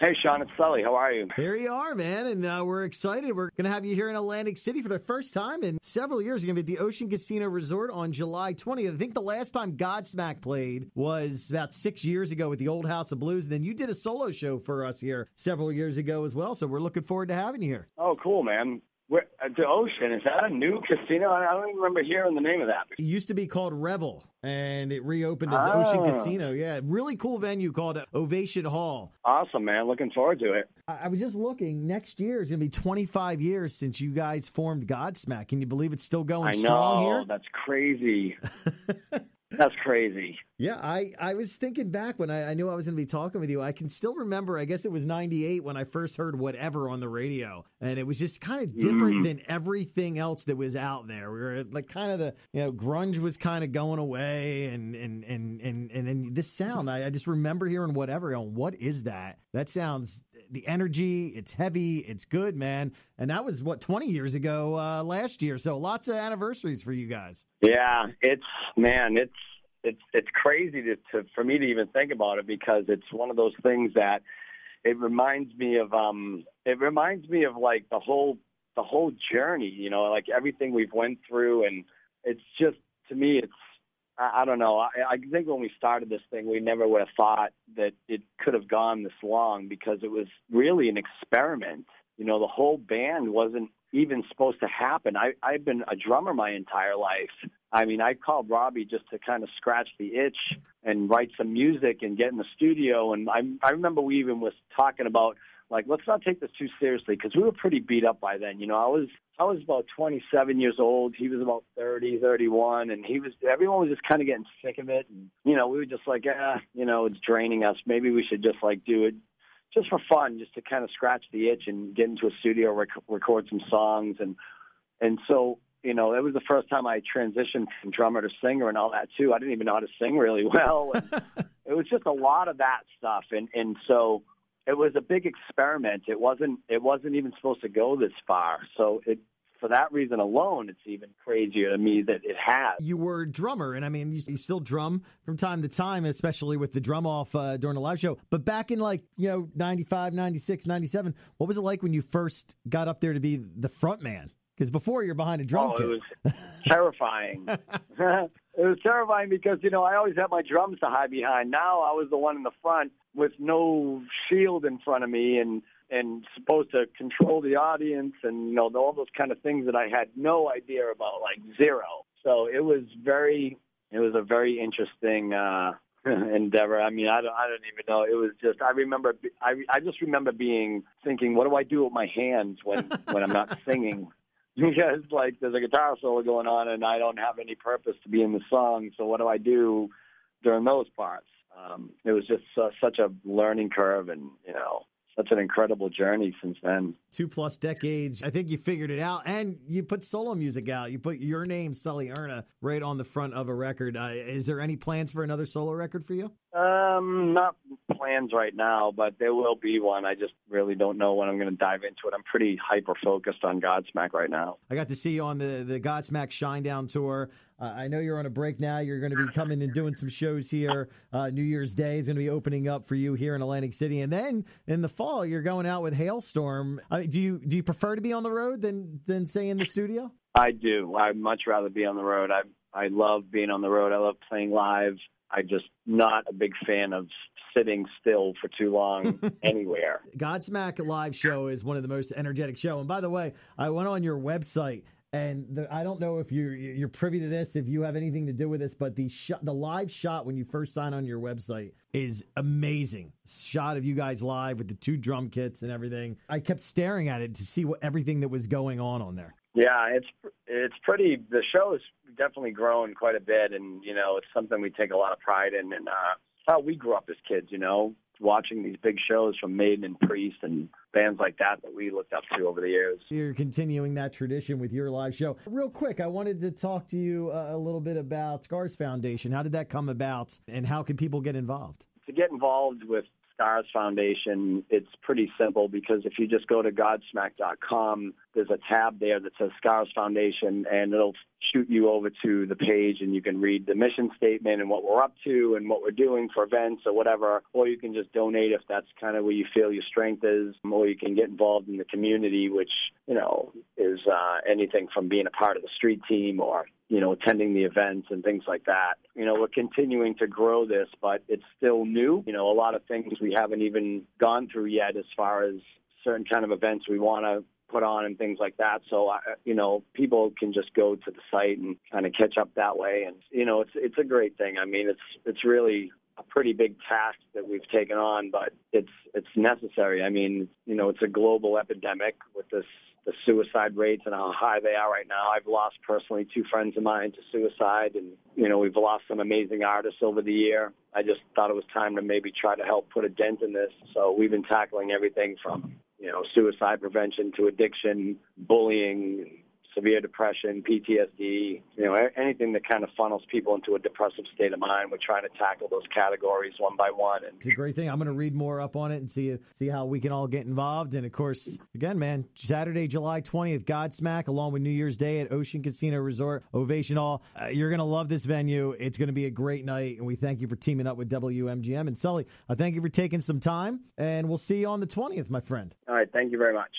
Hey, Sean, it's Sully. How are you? Here you are, man. And uh, we're excited. We're going to have you here in Atlantic City for the first time in several years. You're going to be at the Ocean Casino Resort on July 20th. I think the last time Godsmack played was about six years ago with the Old House of Blues. And then you did a solo show for us here several years ago as well. So we're looking forward to having you here. Oh, cool, man. Where, uh, the Ocean, is that a new casino? I don't even remember hearing the name of that. It used to be called Revel, and it reopened as Ocean Ah. Casino. Yeah, really cool venue called Ovation Hall. Awesome, man. Looking forward to it. I I was just looking. Next year is going to be 25 years since you guys formed Godsmack. Can you believe it's still going I strong know. here? That's crazy. That's crazy. Yeah, I, I was thinking back when I, I knew I was going to be talking with you. I can still remember, I guess it was 98 when I first heard whatever on the radio. And it was just kind of different Mm. than everything else that was out there. We were like kind of the, you know, grunge was kind of going away. And, and, and, and, and, then this sound, I, I just remember hearing whatever. Going, what is that? That sounds, the energy, it's heavy, it's good, man. And that was what, 20 years ago uh, last year. So lots of anniversaries for you guys. Yeah, it's man, it's it's it's crazy to, to for me to even think about it because it's one of those things that it reminds me of um it reminds me of like the whole the whole journey, you know, like everything we've went through and it's just to me it's I, I don't know. I, I think when we started this thing, we never would have thought that it could have gone this long because it was really an experiment. You know, the whole band wasn't even supposed to happen. I, I've been a drummer my entire life. I mean, I called Robbie just to kind of scratch the itch and write some music and get in the studio. And I, I remember we even was talking about like, let's not take this too seriously because we were pretty beat up by then. You know, I was I was about 27 years old. He was about 30, 31, and he was. Everyone was just kind of getting sick of it. And, you know, we were just like, ah, you know, it's draining us. Maybe we should just like do it just for fun, just to kind of scratch the itch and get into a studio, rec- record some songs, and and so you know that was the first time I transitioned from drummer to singer and all that too. I didn't even know how to sing really well. And it was just a lot of that stuff, and and so it was a big experiment. It wasn't it wasn't even supposed to go this far. So it for that reason alone, it's even crazier to me that it has. you were a drummer, and I mean, you, you still drum from time to time, especially with the drum off uh, during a live show. But back in like, you know, 95, 96, 97, what was it like when you first got up there to be the front man? Because before you're behind a drum Oh, kit. it was terrifying. it was terrifying because you know I always had my drums to hide behind. Now I was the one in the front with no shield in front of me and and supposed to control the audience and you know all those kind of things that I had no idea about, like zero. So it was very, it was a very interesting. uh endeavor. I mean, I don't, I don't even know. It was just, I remember, I, I just remember being thinking, what do I do with my hands when, when I'm not singing? because like there's a guitar solo going on and I don't have any purpose to be in the song. So what do I do during those parts? Um, it was just uh, such a learning curve and you know such an incredible journey since then. Two plus decades. I think you figured it out, and you put solo music out. You put your name, Sully Erna, right on the front of a record. Uh, is there any plans for another solo record for you? Um, not plans right now, but there will be one. I just really don't know when I'm going to dive into it. I'm pretty hyper focused on Godsmack right now. I got to see you on the the Godsmack Shinedown tour. Uh, I know you're on a break now. You're going to be coming and doing some shows here. Uh, New Year's Day is going to be opening up for you here in Atlantic City, and then in the fall you're going out with Halestorm. I mean, do you do you prefer to be on the road than than say in the studio? I do. I'd much rather be on the road. I I love being on the road. I love playing live. I just not a big fan of sitting still for too long anywhere. Godsmack live show is one of the most energetic show. And by the way, I went on your website. And the, I don't know if you're you're privy to this, if you have anything to do with this, but the shot, the live shot when you first sign on your website is amazing. Shot of you guys live with the two drum kits and everything. I kept staring at it to see what everything that was going on on there. Yeah, it's it's pretty. The show has definitely grown quite a bit, and you know, it's something we take a lot of pride in. And uh, how we grew up as kids, you know, watching these big shows from Maiden and Priest and bands like that that we looked up to over the years. You're continuing that tradition with your live show. Real quick, I wanted to talk to you uh, a little bit about Scars Foundation. How did that come about, and how can people get involved? To get involved with Scars Foundation, it's pretty simple because if you just go to Godsmack.com, there's a tab there that says Scars Foundation, and it'll shoot you over to the page, and you can read the mission statement and what we're up to and what we're doing for events or whatever. Or you can just donate if that's kind of where you feel your strength is, or you can get involved in the community, which you know is uh, anything from being a part of the street team or you know, attending the events and things like that. You know, we're continuing to grow this, but it's still new. You know, a lot of things we haven't even gone through yet as far as certain kind of events we want to put on and things like that. So, you know, people can just go to the site and kind of catch up that way. And, you know, it's, it's a great thing. I mean, it's, it's really a pretty big task that we've taken on, but it's, it's necessary. I mean, you know, it's a global epidemic with this the suicide rates and how high they are right now. I've lost personally two friends of mine to suicide, and you know we've lost some amazing artists over the year. I just thought it was time to maybe try to help put a dent in this. So we've been tackling everything from you know suicide prevention to addiction, bullying, severe depression, PTSD, you know, anything that kind of funnels people into a depressive state of mind. We're trying to tackle those categories one by one. And it's a great thing. I'm going to read more up on it and see see how we can all get involved. And of course, again, man, Saturday, July 20th, Godsmack, along with New Year's Day at Ocean Casino Resort, Ovation Hall. Uh, you're going to love this venue. It's going to be a great night, and we thank you for teaming up with WMGM and Sully. I thank you for taking some time, and we'll see you on the 20th, my friend. All right, thank you very much.